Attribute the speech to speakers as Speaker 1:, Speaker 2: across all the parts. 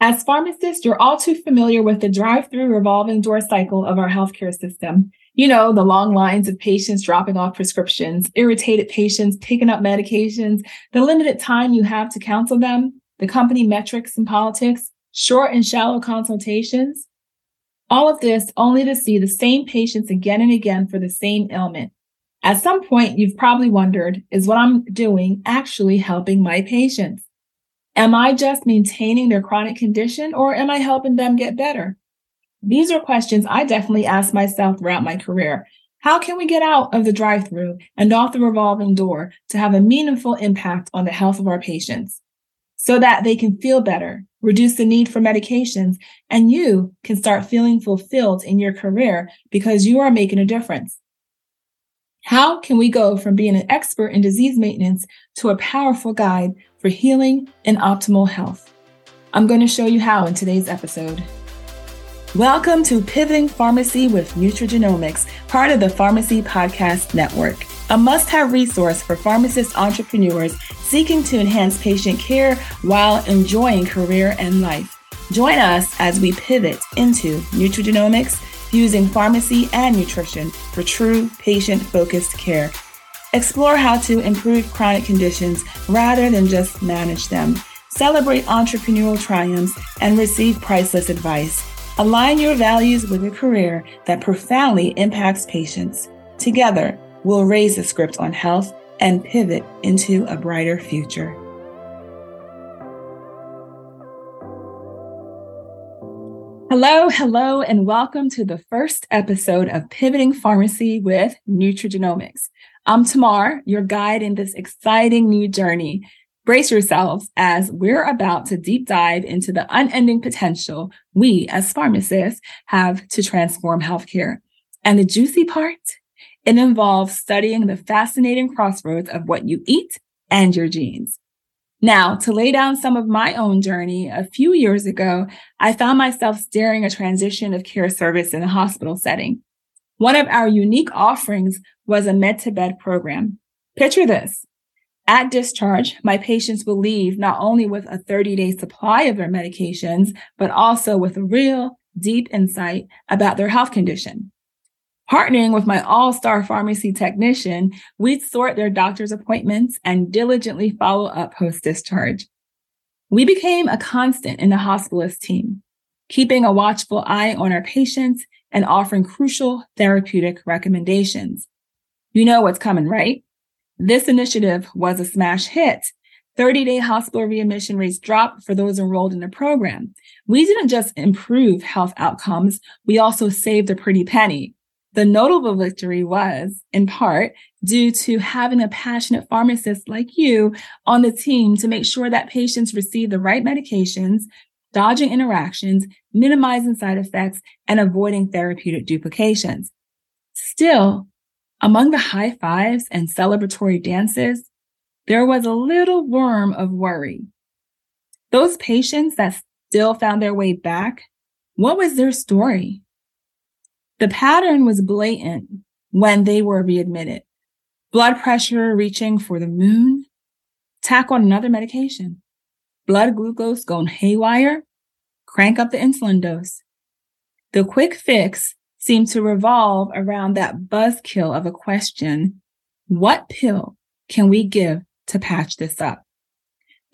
Speaker 1: As pharmacists, you're all too familiar with the drive through revolving door cycle of our healthcare system. You know, the long lines of patients dropping off prescriptions, irritated patients picking up medications, the limited time you have to counsel them, the company metrics and politics, short and shallow consultations. All of this only to see the same patients again and again for the same ailment. At some point, you've probably wondered, is what I'm doing actually helping my patients? Am I just maintaining their chronic condition or am I helping them get better? These are questions I definitely asked myself throughout my career. How can we get out of the drive through and off the revolving door to have a meaningful impact on the health of our patients so that they can feel better, reduce the need for medications, and you can start feeling fulfilled in your career because you are making a difference? How can we go from being an expert in disease maintenance to a powerful guide for healing and optimal health? I'm going to show you how in today's episode. Welcome to Pivoting Pharmacy with Nutrigenomics, part of the Pharmacy Podcast Network, a must have resource for pharmacist entrepreneurs seeking to enhance patient care while enjoying career and life. Join us as we pivot into nutrigenomics using pharmacy and nutrition for true patient focused care. Explore how to improve chronic conditions rather than just manage them. Celebrate entrepreneurial triumphs and receive priceless advice. Align your values with a career that profoundly impacts patients. Together, we'll raise the script on health and pivot into a brighter future. Hello, hello, and welcome to the first episode of Pivoting Pharmacy with Nutrigenomics. I'm Tamar, your guide in this exciting new journey. Brace yourselves as we're about to deep dive into the unending potential we as pharmacists have to transform healthcare. And the juicy part, it involves studying the fascinating crossroads of what you eat and your genes. Now, to lay down some of my own journey, a few years ago, I found myself steering a transition of care service in a hospital setting. One of our unique offerings was a med to bed program. Picture this. At discharge, my patients will leave not only with a 30 day supply of their medications, but also with real deep insight about their health condition. Partnering with my all star pharmacy technician, we'd sort their doctor's appointments and diligently follow up post discharge. We became a constant in the hospitalist team, keeping a watchful eye on our patients and offering crucial therapeutic recommendations. You know what's coming, right? This initiative was a smash hit. 30 day hospital readmission rates dropped for those enrolled in the program. We didn't just improve health outcomes, we also saved a pretty penny. The notable victory was, in part, due to having a passionate pharmacist like you on the team to make sure that patients receive the right medications, dodging interactions, minimizing side effects, and avoiding therapeutic duplications. Still, among the high fives and celebratory dances, there was a little worm of worry. Those patients that still found their way back, what was their story? The pattern was blatant when they were readmitted. Blood pressure reaching for the moon, tack on another medication, blood glucose going haywire, crank up the insulin dose. The quick fix seemed to revolve around that buzzkill of a question What pill can we give to patch this up?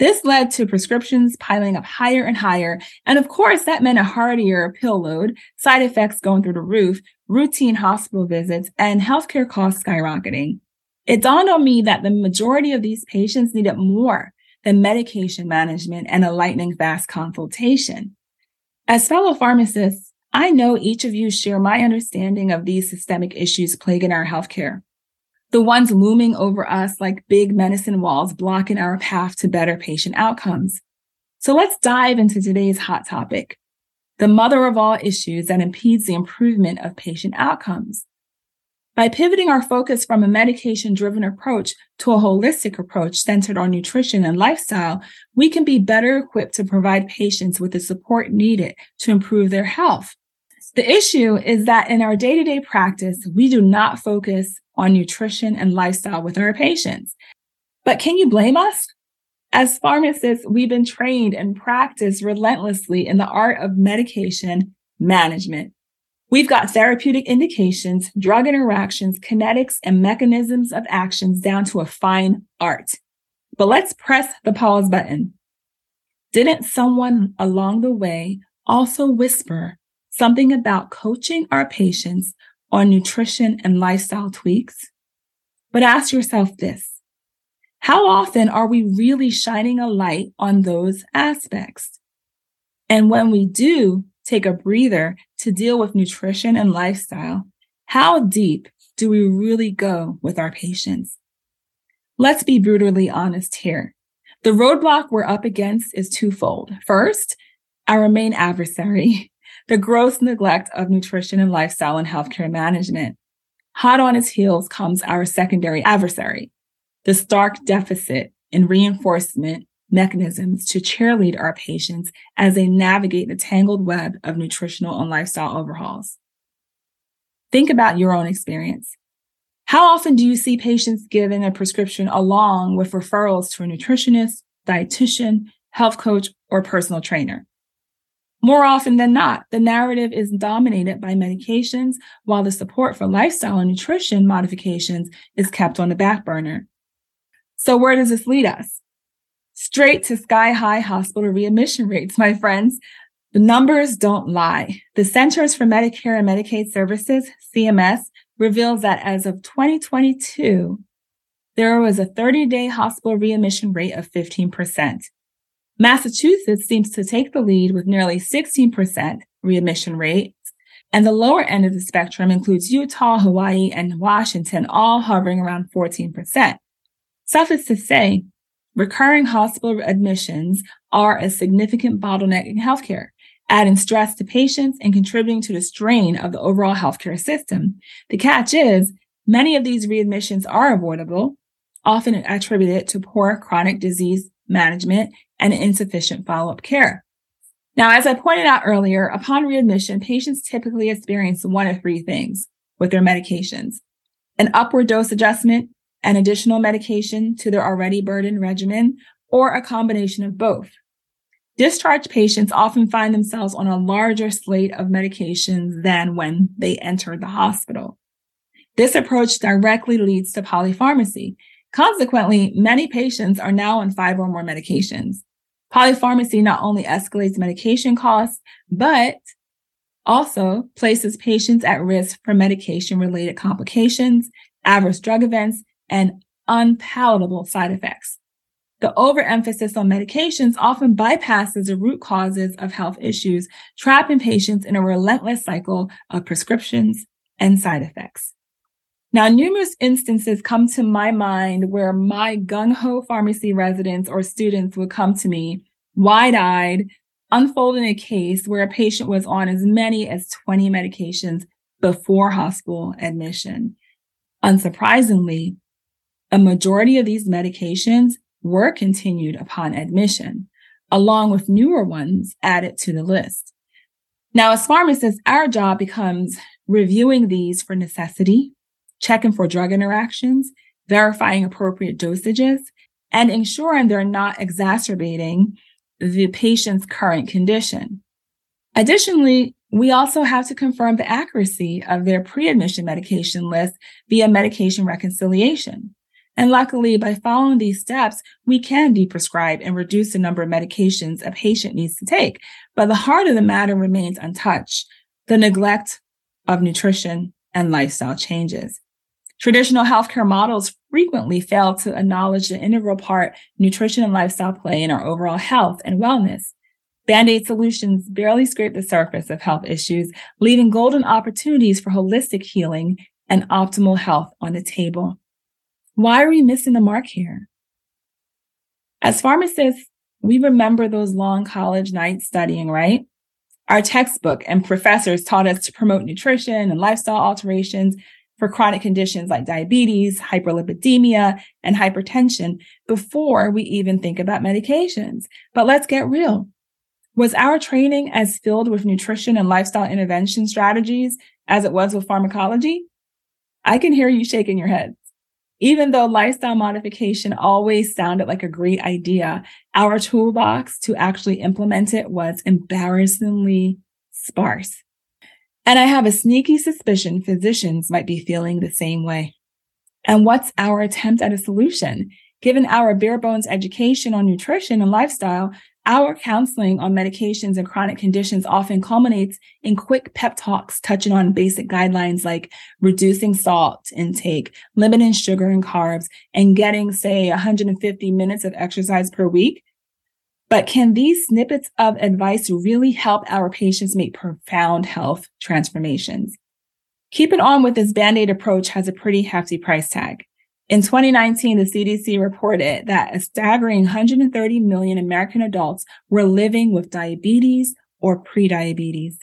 Speaker 1: This led to prescriptions piling up higher and higher. And of course, that meant a hardier pill load, side effects going through the roof, routine hospital visits, and healthcare costs skyrocketing. It dawned on me that the majority of these patients needed more than medication management and a lightning fast consultation. As fellow pharmacists, I know each of you share my understanding of these systemic issues plaguing our healthcare the ones looming over us like big medicine walls blocking our path to better patient outcomes. So let's dive into today's hot topic, the mother of all issues that impedes the improvement of patient outcomes. By pivoting our focus from a medication driven approach to a holistic approach centered on nutrition and lifestyle, we can be better equipped to provide patients with the support needed to improve their health. The issue is that in our day to day practice, we do not focus on nutrition and lifestyle with our patients. But can you blame us? As pharmacists, we've been trained and practiced relentlessly in the art of medication management. We've got therapeutic indications, drug interactions, kinetics, and mechanisms of actions down to a fine art. But let's press the pause button. Didn't someone along the way also whisper something about coaching our patients on nutrition and lifestyle tweaks? But ask yourself this. How often are we really shining a light on those aspects? And when we do take a breather to deal with nutrition and lifestyle, how deep do we really go with our patients? Let's be brutally honest here. The roadblock we're up against is twofold. First, our main adversary, the gross neglect of nutrition and lifestyle and healthcare management. Hot on its heels comes our secondary adversary, the stark deficit in reinforcement mechanisms to cheerlead our patients as they navigate the tangled web of nutritional and lifestyle overhauls. Think about your own experience. How often do you see patients given a prescription along with referrals to a nutritionist, dietitian, health coach, or personal trainer? More often than not, the narrative is dominated by medications while the support for lifestyle and nutrition modifications is kept on the back burner. So where does this lead us? Straight to sky high hospital readmission rates, my friends. The numbers don't lie. The Centers for Medicare and Medicaid Services, CMS, reveals that as of 2022, there was a 30 day hospital readmission rate of 15%. Massachusetts seems to take the lead with nearly 16% readmission rates. And the lower end of the spectrum includes Utah, Hawaii, and Washington, all hovering around 14%. Suffice to say, recurring hospital admissions are a significant bottleneck in healthcare, adding stress to patients and contributing to the strain of the overall healthcare system. The catch is many of these readmissions are avoidable, often attributed to poor chronic disease management and insufficient follow-up care. Now, as I pointed out earlier, upon readmission, patients typically experience one of three things with their medications. An upward dose adjustment, an additional medication to their already burdened regimen, or a combination of both. Discharged patients often find themselves on a larger slate of medications than when they entered the hospital. This approach directly leads to polypharmacy, Consequently, many patients are now on five or more medications. Polypharmacy not only escalates medication costs, but also places patients at risk for medication related complications, adverse drug events, and unpalatable side effects. The overemphasis on medications often bypasses the root causes of health issues, trapping patients in a relentless cycle of prescriptions and side effects. Now, numerous instances come to my mind where my gung ho pharmacy residents or students would come to me wide eyed, unfolding a case where a patient was on as many as 20 medications before hospital admission. Unsurprisingly, a majority of these medications were continued upon admission, along with newer ones added to the list. Now, as pharmacists, our job becomes reviewing these for necessity, checking for drug interactions, verifying appropriate dosages, and ensuring they're not exacerbating the patient's current condition. Additionally, we also have to confirm the accuracy of their pre-admission medication list via medication reconciliation. And luckily, by following these steps, we can deprescribe and reduce the number of medications a patient needs to take. But the heart of the matter remains untouched, the neglect of nutrition and lifestyle changes. Traditional healthcare models frequently fail to acknowledge the integral part nutrition and lifestyle play in our overall health and wellness. Band-aid solutions barely scrape the surface of health issues, leaving golden opportunities for holistic healing and optimal health on the table. Why are we missing the mark here? As pharmacists, we remember those long college nights studying, right? Our textbook and professors taught us to promote nutrition and lifestyle alterations for chronic conditions like diabetes, hyperlipidemia, and hypertension before we even think about medications. But let's get real. Was our training as filled with nutrition and lifestyle intervention strategies as it was with pharmacology? I can hear you shaking your heads. Even though lifestyle modification always sounded like a great idea, our toolbox to actually implement it was embarrassingly sparse. And I have a sneaky suspicion physicians might be feeling the same way. And what's our attempt at a solution? Given our bare bones education on nutrition and lifestyle, our counseling on medications and chronic conditions often culminates in quick pep talks touching on basic guidelines like reducing salt intake, limiting sugar and carbs, and getting, say, 150 minutes of exercise per week. But can these snippets of advice really help our patients make profound health transformations? Keep it on with this band aid approach has a pretty hefty price tag. In 2019, the CDC reported that a staggering 130 million American adults were living with diabetes or prediabetes,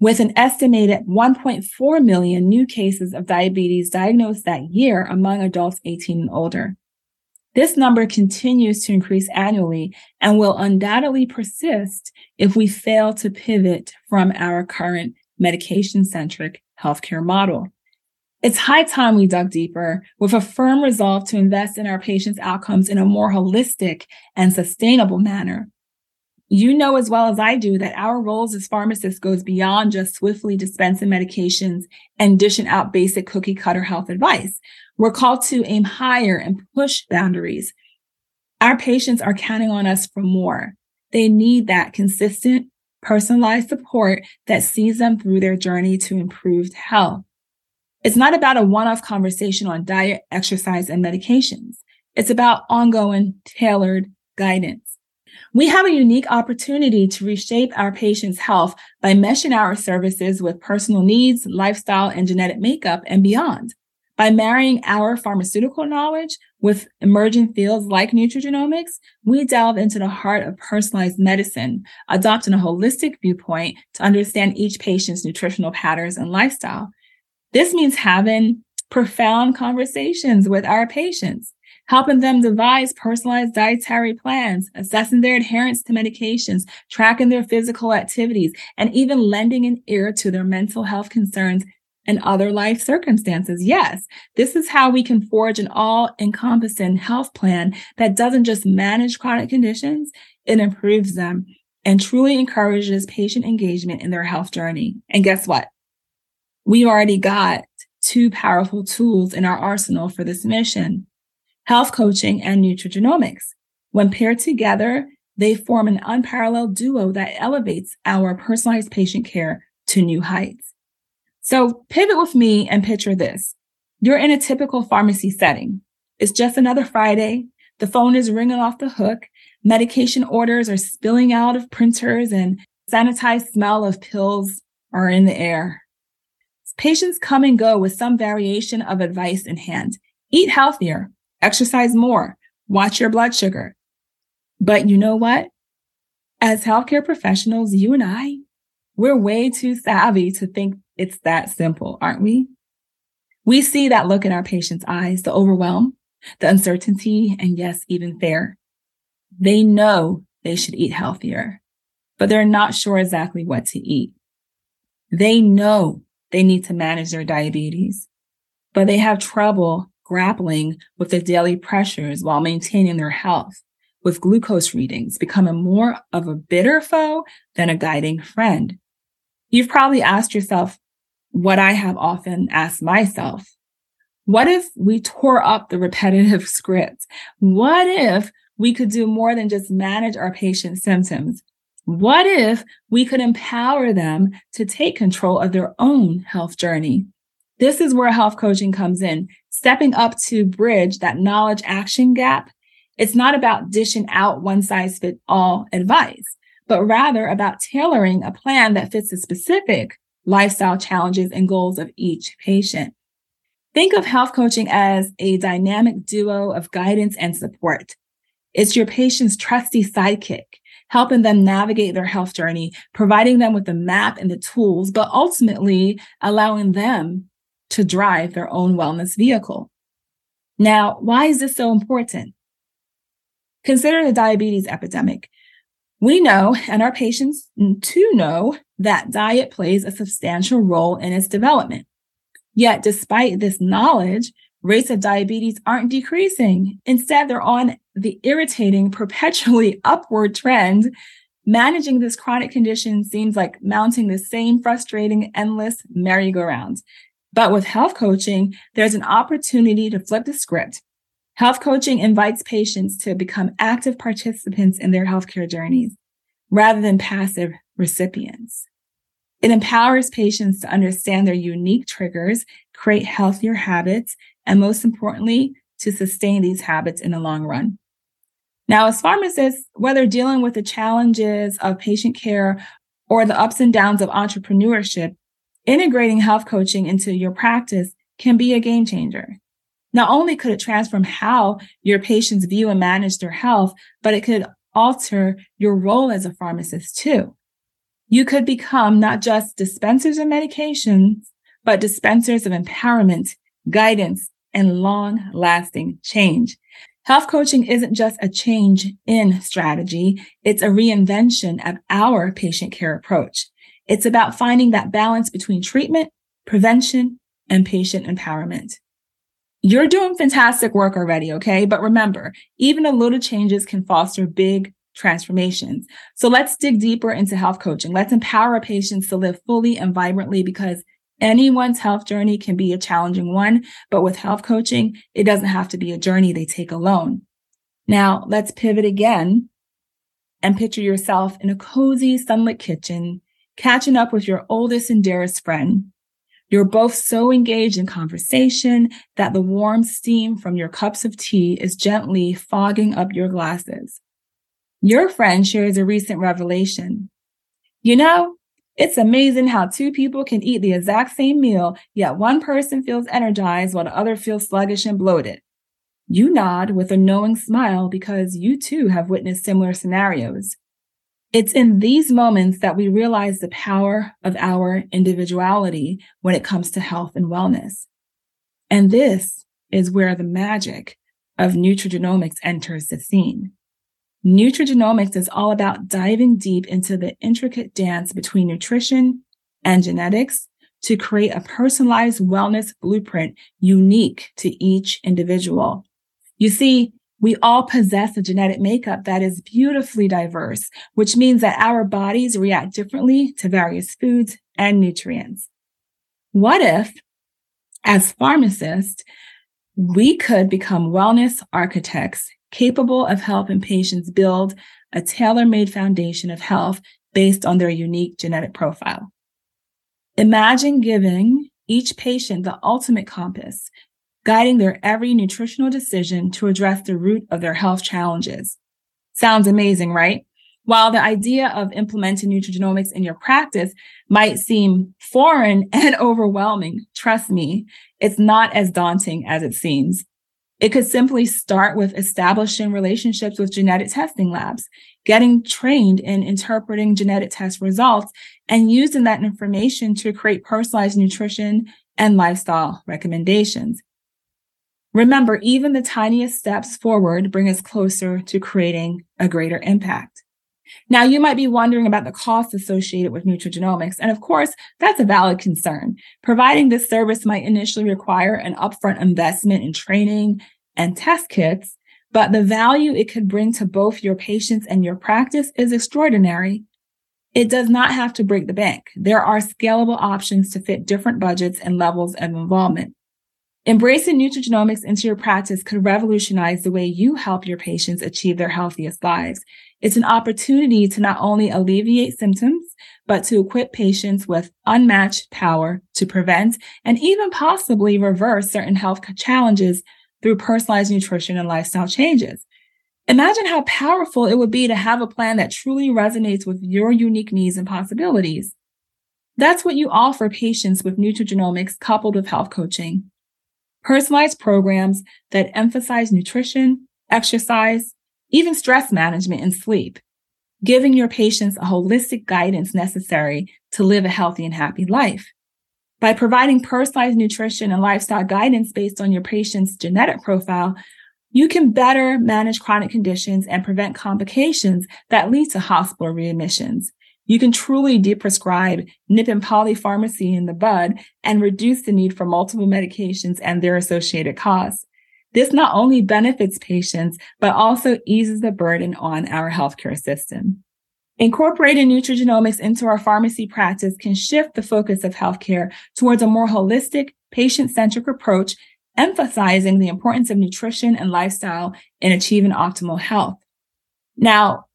Speaker 1: with an estimated 1.4 million new cases of diabetes diagnosed that year among adults 18 and older. This number continues to increase annually and will undoubtedly persist if we fail to pivot from our current medication centric healthcare model. It's high time we dug deeper with a firm resolve to invest in our patients' outcomes in a more holistic and sustainable manner. You know as well as I do that our roles as pharmacists goes beyond just swiftly dispensing medications and dishing out basic cookie cutter health advice. We're called to aim higher and push boundaries. Our patients are counting on us for more. They need that consistent, personalized support that sees them through their journey to improved health. It's not about a one off conversation on diet, exercise, and medications. It's about ongoing, tailored guidance. We have a unique opportunity to reshape our patients' health by meshing our services with personal needs, lifestyle, and genetic makeup and beyond. By marrying our pharmaceutical knowledge with emerging fields like nutrigenomics, we delve into the heart of personalized medicine, adopting a holistic viewpoint to understand each patient's nutritional patterns and lifestyle. This means having profound conversations with our patients, helping them devise personalized dietary plans, assessing their adherence to medications, tracking their physical activities, and even lending an ear to their mental health concerns and other life circumstances. Yes, this is how we can forge an all encompassing health plan that doesn't just manage chronic conditions, it improves them and truly encourages patient engagement in their health journey. And guess what? we already got two powerful tools in our arsenal for this mission health coaching and nutrigenomics. When paired together, they form an unparalleled duo that elevates our personalized patient care to new heights. So pivot with me and picture this. You're in a typical pharmacy setting. It's just another Friday. The phone is ringing off the hook. Medication orders are spilling out of printers and sanitized smell of pills are in the air. Patients come and go with some variation of advice in hand. Eat healthier, exercise more, watch your blood sugar. But you know what? As healthcare professionals, you and I, we're way too savvy to think it's that simple, aren't we? We see that look in our patients' eyes, the overwhelm, the uncertainty, and yes, even fear. They know they should eat healthier, but they're not sure exactly what to eat. They know they need to manage their diabetes, but they have trouble grappling with the daily pressures while maintaining their health, with glucose readings becoming more of a bitter foe than a guiding friend. You've probably asked yourself what I have often asked myself. What if we tore up the repetitive scripts? What if we could do more than just manage our patient's symptoms, what if we could empower them to take control of their own health journey? This is where health coaching comes in, stepping up to bridge that knowledge action gap. It's not about dishing out one size fit all advice, but rather about tailoring a plan that fits the specific lifestyle challenges and goals of each patient. Think of health coaching as a dynamic duo of guidance and support. It's your patient's trusty sidekick helping them navigate their health journey, providing them with the map and the tools, but ultimately allowing them to drive their own wellness vehicle. Now, why is this so important? Consider the diabetes epidemic. We know, and our patients too know, that diet plays a substantial role in its development. Yet, despite this knowledge, rates of diabetes aren't decreasing. Instead, they're on the irritating, perpetually upward trend. Managing this chronic condition seems like mounting the same frustrating, endless merry-go-round. But with health coaching, there's an opportunity to flip the script. Health coaching invites patients to become active participants in their healthcare journeys rather than passive recipients. It empowers patients to understand their unique triggers, create healthier habits, and most importantly, to sustain these habits in the long run. Now, as pharmacists, whether dealing with the challenges of patient care or the ups and downs of entrepreneurship, integrating health coaching into your practice can be a game changer. Not only could it transform how your patients view and manage their health, but it could alter your role as a pharmacist too. You could become not just dispensers of medications, but dispensers of empowerment, guidance, and long lasting change. Health coaching isn't just a change in strategy. It's a reinvention of our patient care approach. It's about finding that balance between treatment, prevention, and patient empowerment. You're doing fantastic work already, okay? But remember, even a little changes can foster big transformations. So let's dig deeper into health coaching. Let's empower our patients to live fully and vibrantly because anyone's health journey can be a challenging one. But with health coaching, it doesn't have to be a journey they take alone. Now let's pivot again and picture yourself in a cozy sunlit kitchen, catching up with your oldest and dearest friend. You're both so engaged in conversation that the warm steam from your cups of tea is gently fogging up your glasses. Your friend shares a recent revelation. You know, it's amazing how two people can eat the exact same meal, yet one person feels energized while the other feels sluggish and bloated. You nod with a knowing smile because you too have witnessed similar scenarios. It's in these moments that we realize the power of our individuality when it comes to health and wellness. And this is where the magic of nutrigenomics enters the scene. Nutrigenomics is all about diving deep into the intricate dance between nutrition and genetics to create a personalized wellness blueprint unique to each individual. You see, we all possess a genetic makeup that is beautifully diverse, which means that our bodies react differently to various foods and nutrients. What if, as pharmacists, we could become wellness architects capable of helping patients build a tailor made foundation of health based on their unique genetic profile. Imagine giving each patient the ultimate compass, guiding their every nutritional decision to address the root of their health challenges. Sounds amazing, right? While the idea of implementing nutrigenomics in your practice might seem foreign and overwhelming, trust me, it's not as daunting as it seems. It could simply start with establishing relationships with genetic testing labs, getting trained in interpreting genetic test results, and using that information to create personalized nutrition and lifestyle recommendations. Remember, even the tiniest steps forward bring us closer to creating a greater impact. Now, you might be wondering about the costs associated with nutrigenomics. And of course, that's a valid concern. Providing this service might initially require an upfront investment in training and test kits, but the value it could bring to both your patients and your practice is extraordinary. It does not have to break the bank. There are scalable options to fit different budgets and levels of involvement. Embracing nutrigenomics into your practice could revolutionize the way you help your patients achieve their healthiest lives. It's an opportunity to not only alleviate symptoms, but to equip patients with unmatched power to prevent and even possibly reverse certain health challenges through personalized nutrition and lifestyle changes. Imagine how powerful it would be to have a plan that truly resonates with your unique needs and possibilities. That's what you offer patients with nutrigenomics coupled with health coaching personalized programs that emphasize nutrition, exercise, even stress management and sleep, giving your patients a holistic guidance necessary to live a healthy and happy life. By providing personalized nutrition and lifestyle guidance based on your patient's genetic profile, you can better manage chronic conditions and prevent complications that lead to hospital readmissions. You can truly deprescribe NIP and polypharmacy in the bud and reduce the need for multiple medications and their associated costs. This not only benefits patients, but also eases the burden on our healthcare system. Incorporating nutrigenomics into our pharmacy practice can shift the focus of healthcare towards a more holistic, patient centric approach, emphasizing the importance of nutrition and lifestyle in achieving optimal health. Now,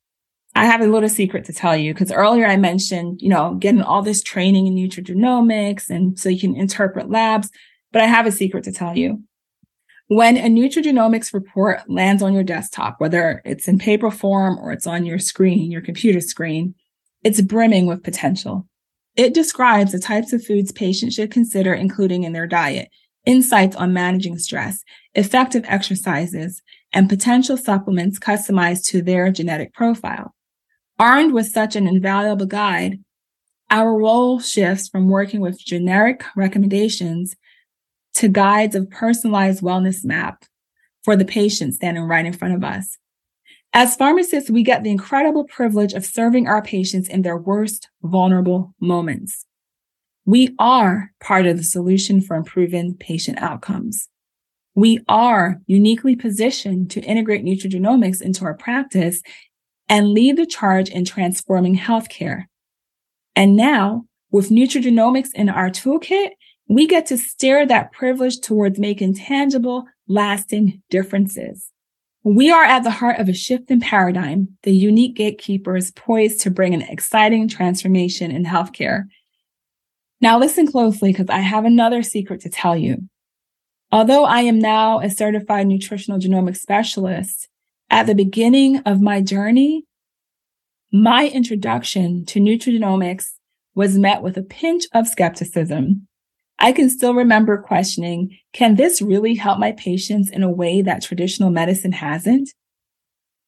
Speaker 1: I have a little secret to tell you because earlier I mentioned, you know, getting all this training in nutrigenomics and so you can interpret labs, but I have a secret to tell you. When a nutrigenomics report lands on your desktop, whether it's in paper form or it's on your screen, your computer screen, it's brimming with potential. It describes the types of foods patients should consider including in their diet, insights on managing stress, effective exercises, and potential supplements customized to their genetic profile. Armed with such an invaluable guide, our role shifts from working with generic recommendations to guides of personalized wellness map for the patient standing right in front of us. As pharmacists, we get the incredible privilege of serving our patients in their worst vulnerable moments. We are part of the solution for improving patient outcomes. We are uniquely positioned to integrate nutrigenomics into our practice and lead the charge in transforming healthcare. And now, with nutrigenomics in our toolkit, we get to steer that privilege towards making tangible, lasting differences. We are at the heart of a shift in paradigm, the unique gatekeeper is poised to bring an exciting transformation in healthcare. Now listen closely because I have another secret to tell you. Although I am now a certified nutritional genomics specialist, at the beginning of my journey, my introduction to nutrigenomics was met with a pinch of skepticism. I can still remember questioning, can this really help my patients in a way that traditional medicine hasn't?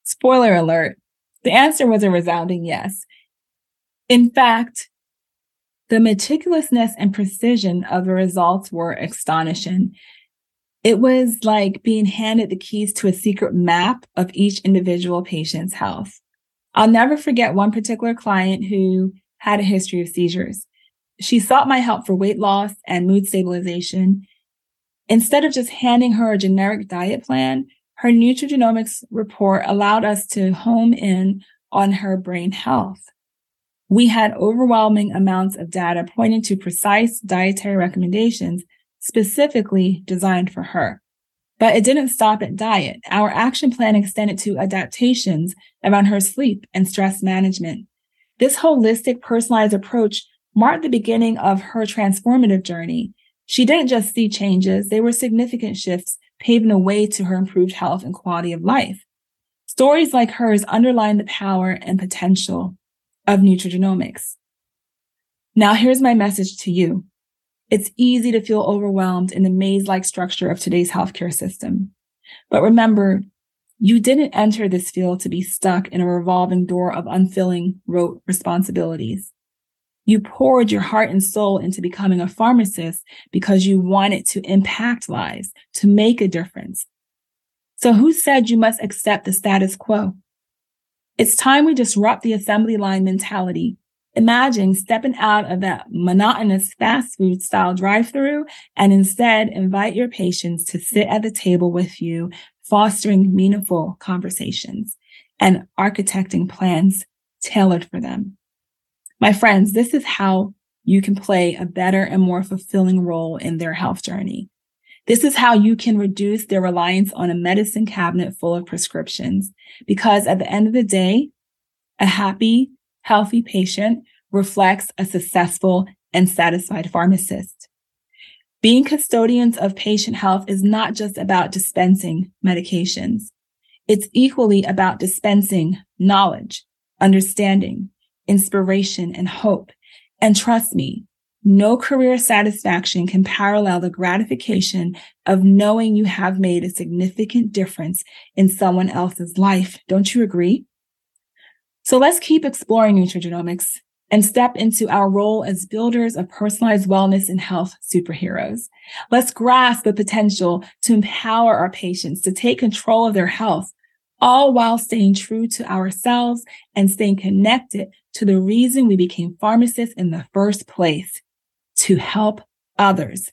Speaker 1: Spoiler alert, the answer was a resounding yes. In fact, the meticulousness and precision of the results were astonishing. It was like being handed the keys to a secret map of each individual patient's health. I'll never forget one particular client who had a history of seizures. She sought my help for weight loss and mood stabilization. Instead of just handing her a generic diet plan, her nutrigenomics report allowed us to home in on her brain health. We had overwhelming amounts of data pointing to precise dietary recommendations specifically designed for her. But it didn't stop at diet. Our action plan extended to adaptations around her sleep and stress management. This holistic, personalized approach marked the beginning of her transformative journey. She didn't just see changes, they were significant shifts, paving the way to her improved health and quality of life. Stories like hers underline the power and potential of nutrigenomics. Now, here's my message to you. It's easy to feel overwhelmed in the maze like structure of today's healthcare system. But remember, you didn't enter this field to be stuck in a revolving door of unfilling rote responsibilities. You poured your heart and soul into becoming a pharmacist because you wanted to impact lives, to make a difference. So who said you must accept the status quo? It's time we disrupt the assembly line mentality Imagine stepping out of that monotonous fast food style drive through and instead invite your patients to sit at the table with you, fostering meaningful conversations and architecting plans tailored for them. My friends, this is how you can play a better and more fulfilling role in their health journey. This is how you can reduce their reliance on a medicine cabinet full of prescriptions. Because at the end of the day, a happy, healthy patient reflects a successful and satisfied pharmacist. Being custodians of patient health is not just about dispensing medications. It's equally about dispensing knowledge, understanding, inspiration, and hope. And trust me, no career satisfaction can parallel the gratification of knowing you have made a significant difference in someone else's life. Don't you agree? So let's keep exploring nutrigenomics and step into our role as builders of personalized wellness and health superheroes. Let's grasp the potential to empower our patients to take control of their health, all while staying true to ourselves and staying connected to the reason we became pharmacists in the first place to help others.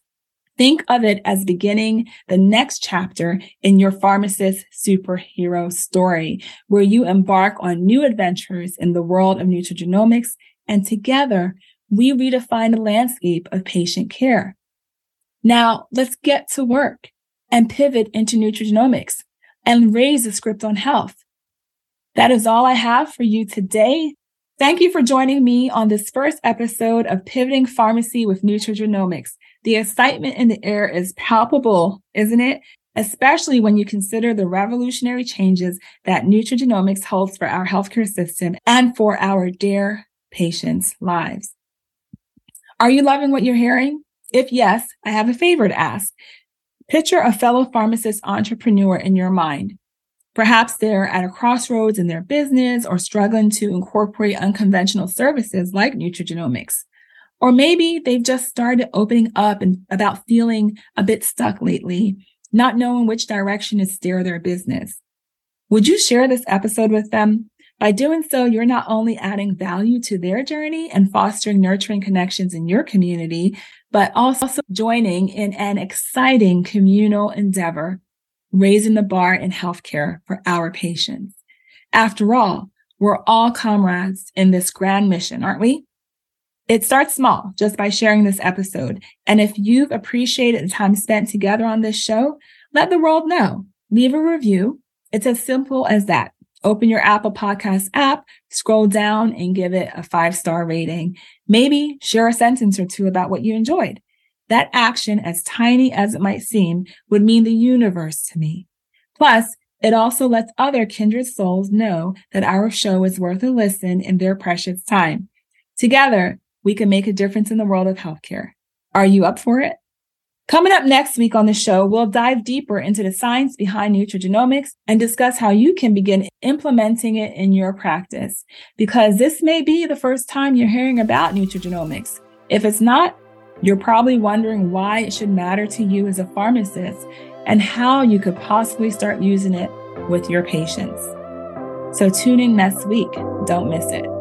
Speaker 1: Think of it as beginning the next chapter in your pharmacist superhero story, where you embark on new adventures in the world of nutrigenomics, and together we redefine the landscape of patient care. Now let's get to work and pivot into nutrigenomics and raise the script on health. That is all I have for you today. Thank you for joining me on this first episode of Pivoting Pharmacy with Nutrigenomics. The excitement in the air is palpable, isn't it? Especially when you consider the revolutionary changes that nutrigenomics holds for our healthcare system and for our dear patients' lives. Are you loving what you're hearing? If yes, I have a favor to ask. Picture a fellow pharmacist entrepreneur in your mind. Perhaps they're at a crossroads in their business or struggling to incorporate unconventional services like nutrigenomics. Or maybe they've just started opening up and about feeling a bit stuck lately, not knowing which direction to steer their business. Would you share this episode with them? By doing so, you're not only adding value to their journey and fostering nurturing connections in your community, but also joining in an exciting communal endeavor, raising the bar in healthcare for our patients. After all, we're all comrades in this grand mission, aren't we? It starts small just by sharing this episode. And if you've appreciated the time spent together on this show, let the world know. Leave a review. It's as simple as that. Open your Apple Podcast app, scroll down and give it a five star rating. Maybe share a sentence or two about what you enjoyed. That action, as tiny as it might seem, would mean the universe to me. Plus, it also lets other kindred souls know that our show is worth a listen in their precious time. Together, we can make a difference in the world of healthcare. Are you up for it? Coming up next week on the show, we'll dive deeper into the science behind nutrigenomics and discuss how you can begin implementing it in your practice. Because this may be the first time you're hearing about nutrigenomics. If it's not, you're probably wondering why it should matter to you as a pharmacist and how you could possibly start using it with your patients. So tune in next week. Don't miss it.